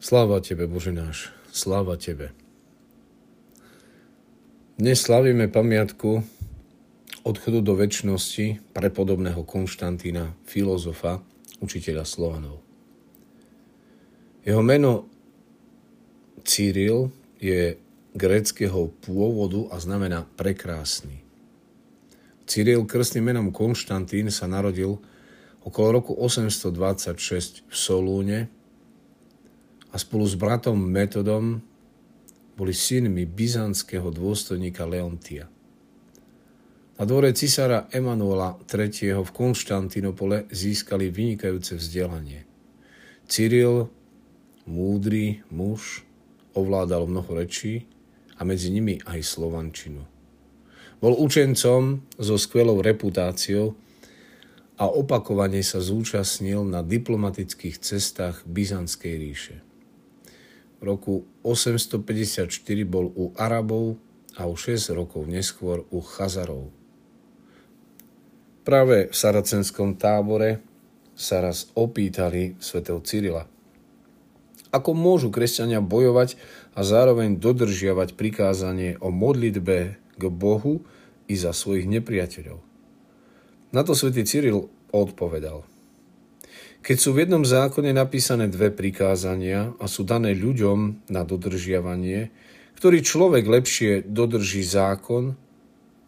Sláva Tebe, Bože náš, sláva Tebe. Dnes slavíme pamiatku odchodu do väčšnosti prepodobného Konštantína, filozofa, učiteľa Slovanov. Jeho meno Cyril je gréckého pôvodu a znamená prekrásny. Cyril krstným menom Konštantín sa narodil okolo roku 826 v Solúne, a spolu s bratom Metodom boli synmi byzantského dôstojníka Leontia. Na dvore cisára Emanuela III. v Konštantinopole získali vynikajúce vzdelanie. Cyril, múdry muž, ovládal mnoho rečí a medzi nimi aj slovančinu. Bol učencom so skvelou reputáciou a opakovane sa zúčastnil na diplomatických cestách Byzantskej ríše. Roku 854 bol u Arabov a o 6 rokov neskôr u Chazarov. Práve v saracenskom tábore sa raz opýtali svätého Cyrila, ako môžu kresťania bojovať a zároveň dodržiavať prikázanie o modlitbe k Bohu i za svojich nepriateľov. Na to svätý Cyril odpovedal – keď sú v jednom zákone napísané dve prikázania a sú dané ľuďom na dodržiavanie, ktorý človek lepšie dodrží zákon,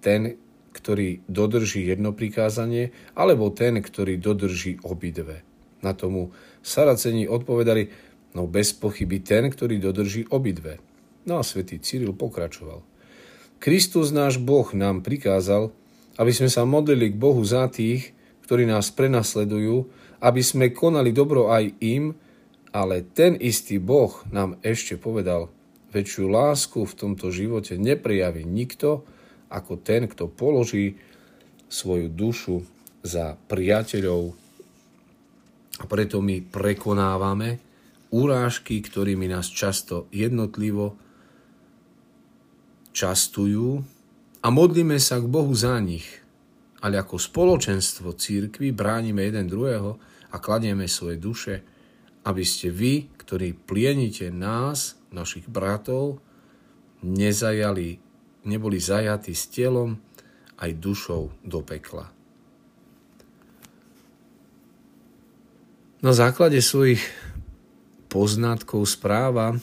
ten, ktorý dodrží jedno prikázanie, alebo ten, ktorý dodrží obidve. Na tomu Saraceni odpovedali, no bez pochyby ten, ktorý dodrží obidve. No a svätý Cyril pokračoval. Kristus náš Boh nám prikázal, aby sme sa modlili k Bohu za tých, ktorí nás prenasledujú, aby sme konali dobro aj im, ale ten istý Boh nám ešte povedal, väčšiu lásku v tomto živote neprejaví nikto, ako ten, kto položí svoju dušu za priateľov. A preto my prekonávame urážky, ktorými nás často jednotlivo častujú a modlíme sa k Bohu za nich. Ale ako spoločenstvo církvy bránime jeden druhého, a kladieme svoje duše, aby ste vy, ktorí plienite nás, našich bratov, nezajali, neboli zajatí s telom aj dušou do pekla. Na základe svojich poznatkov správa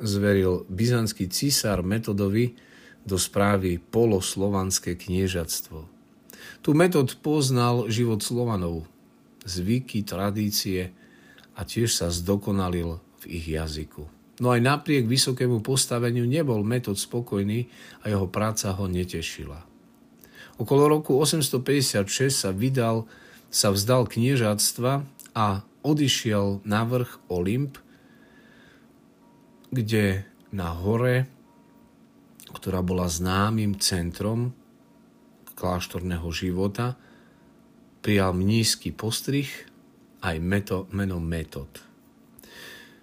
zveril byzantský císar Metodovi do správy poloslovanské kniežatstvo. Tu Metod poznal život Slovanov, zvyky, tradície a tiež sa zdokonalil v ich jazyku. No aj napriek vysokému postaveniu nebol metod spokojný a jeho práca ho netešila. Okolo roku 856 sa vydal, sa vzdal kniežatstva a odišiel na vrch Olymp, kde na hore, ktorá bola známym centrom kláštorného života, prijal mnízky postrih aj meto, meno Metod.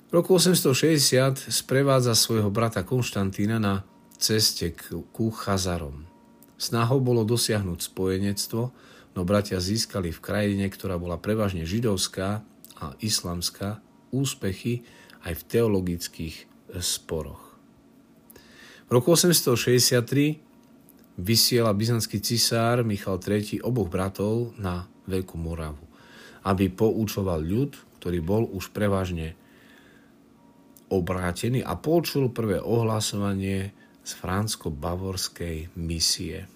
V roku 860 sprevádza svojho brata Konštantína na ceste ku Chazarom. Snahou bolo dosiahnuť spojenectvo, no bratia získali v krajine, ktorá bola prevažne židovská a islamská, úspechy aj v teologických sporoch. V roku 863 vysiela byzantský cisár Michal III oboch bratov na Veľkú Moravu, aby poučoval ľud, ktorý bol už prevažne obrátený a počul prvé ohlasovanie z fransko-bavorskej misie.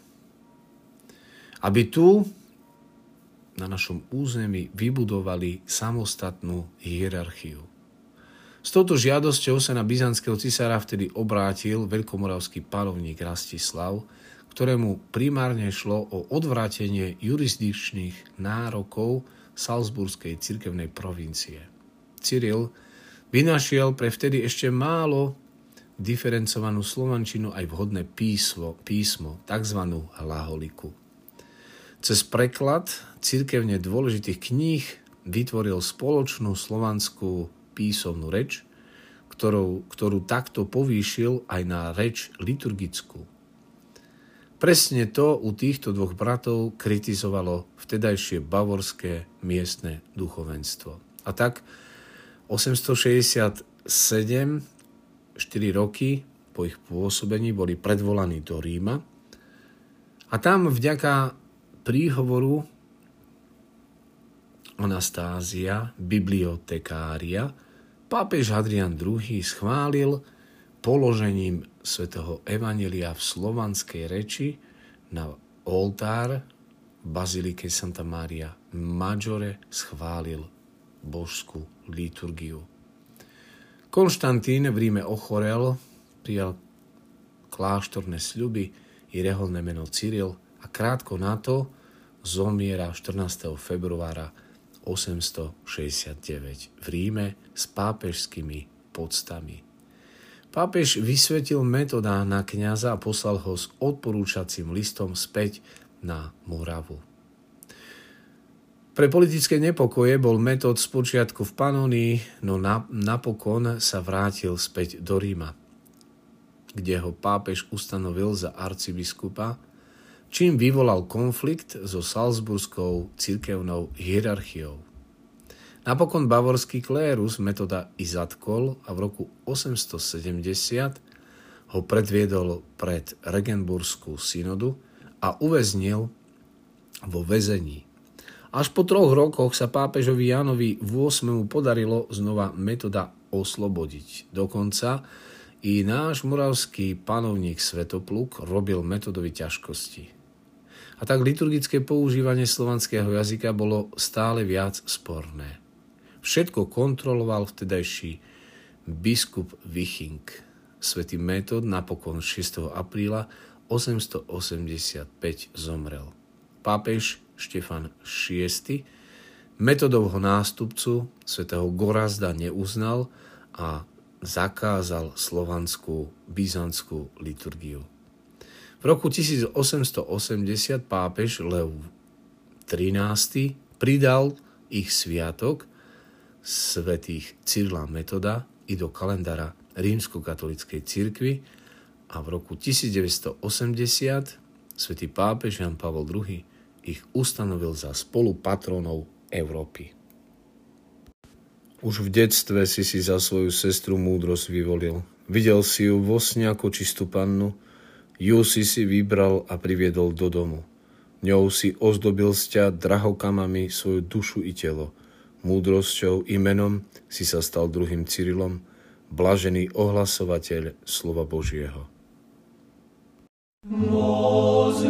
Aby tu na našom území vybudovali samostatnú hierarchiu. S touto žiadosťou sa na byzantského cisára vtedy obrátil veľkomoravský panovník Rastislav, ktorému primárne šlo o odvrátenie jurisdikčných nárokov Salzburskej cirkevnej provincie. Cyril vynašiel pre vtedy ešte málo diferencovanú slovančinu aj vhodné písmo, písmo tzv. laholiku. Cez preklad cirkevne dôležitých kníh vytvoril spoločnú slovanskú písomnú reč, ktorú, ktorú takto povýšil aj na reč liturgickú. Presne to u týchto dvoch bratov kritizovalo vtedajšie bavorské miestne duchovenstvo. A tak 860 7, 4 roky po ich pôsobení boli predvolaní do Ríma a tam vďaka príhovoru Anastázia, bibliotekária, pápež Hadrian II schválil položením svätého Evanelia v slovanskej reči na oltár v Bazilike Santa Maria Maggiore schválil božskú liturgiu. Konštantín v Ríme ochorel, prijal kláštorné sľuby i reholné meno Cyril a krátko na to zomiera 14. februára 869 v Ríme s pápežskými podstami. Pápež vysvetil metoda na kniaza a poslal ho s odporúčacím listom späť na Moravu. Pre politické nepokoje bol metód spočiatku v Panonii, no na, napokon sa vrátil späť do Ríma, kde ho pápež ustanovil za arcibiskupa, čím vyvolal konflikt so salzburskou cirkevnou hierarchiou. Napokon bavorský klérus metoda izatkol a v roku 870 ho predviedol pred Regenburskú synodu a uväznil vo väzení až po troch rokoch sa pápežovi Jánovi VIII podarilo znova metoda oslobodiť. Dokonca i náš moravský panovník Svetopluk robil metodovi ťažkosti. A tak liturgické používanie slovanského jazyka bolo stále viac sporné. Všetko kontroloval vtedajší biskup Viching. Svetý metód napokon 6. apríla 885 zomrel. Pápež Štefan VI. Metodovho nástupcu svätého Gorazda neuznal a zakázal slovanskú byzantskú liturgiu. V roku 1880 pápež Lev XIII pridal ich sviatok svetých Cyrila Metoda i do kalendára rímsko-katolíckej cirkvi a v roku 1980 svätý pápež Jan Pavel II ich ustanovil za spolupatronov Európy. Už v detstve si si za svoju sestru múdrosť vyvolil. Videl si ju vo sne ako čistú pannu, ju si si vybral a priviedol do domu. Ňou si ozdobil sťa drahokamami svoju dušu i telo múdrosťou i menom si sa stal druhým Cyrilom, blažený ohlasovateľ slova Božieho. Môz